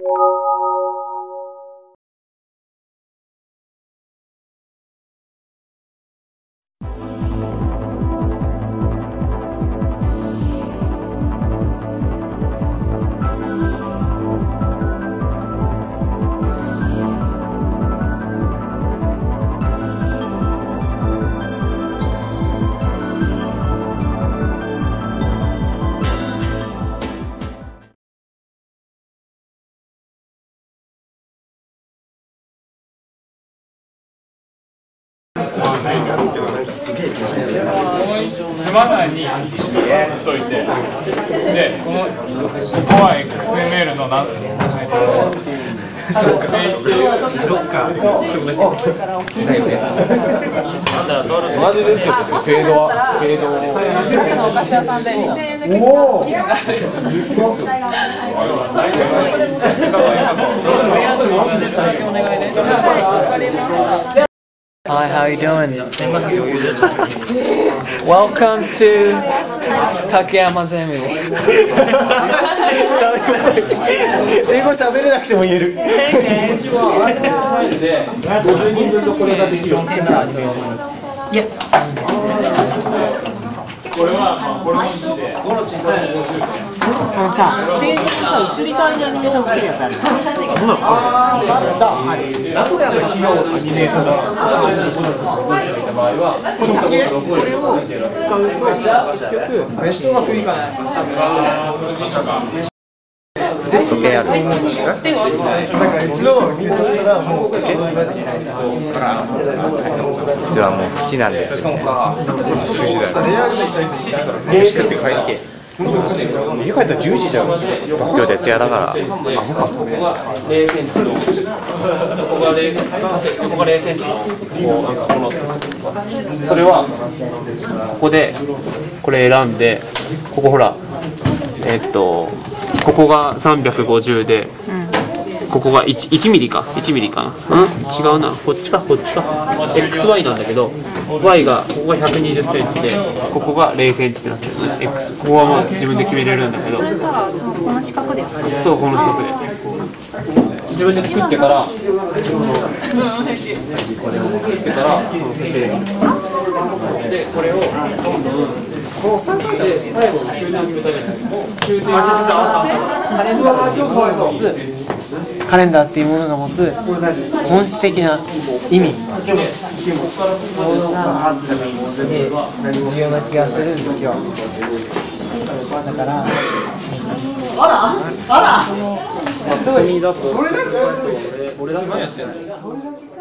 you つまないにしといてでこのここは XML のなんえっと属性っていう同じですよフェードはフェードのお菓子屋さんで2000円で結構ギフがある。はい、Hi, how you doing? Welcome to Takayama Zemi. 英語喋れなくても言える50人分のこれができるようにならこれはまあこれの位置であのさ、ページにさ、移り変わりのアニメーションつけるやつある。名古屋の費用アニメーションだ飯とうまくいかない時計あるなんか一度入れちゃったらもう時計うちはもう好きなんでしかもさ寿司だよレアで寿司買いに行け家帰ったら10時じゃん今日徹夜だからあほか0センチと、ここが0ここが0センチの、こうなんかこの、それは、ここで、これ選んで、ここほら、えっと、ここが350で、うんここが 1, 1ミリか、1ミリかな？うん？違うな、こっちか、こっちか？XY なんだけど、Y が、ここが120センチで、ここが0センチってなってるのね。X、ここはもう自分で決めれるんだけど、この四角で。そう、この四角で。自分で作ってから、これを作ってから、このテレビで、これをどんどん、で、最後の終点を決めたじゃない終点をカレンダーが持つ、カレンダーっていうものが持つ本質的な意味。が重要な気がするんですよ。だから、それだけ？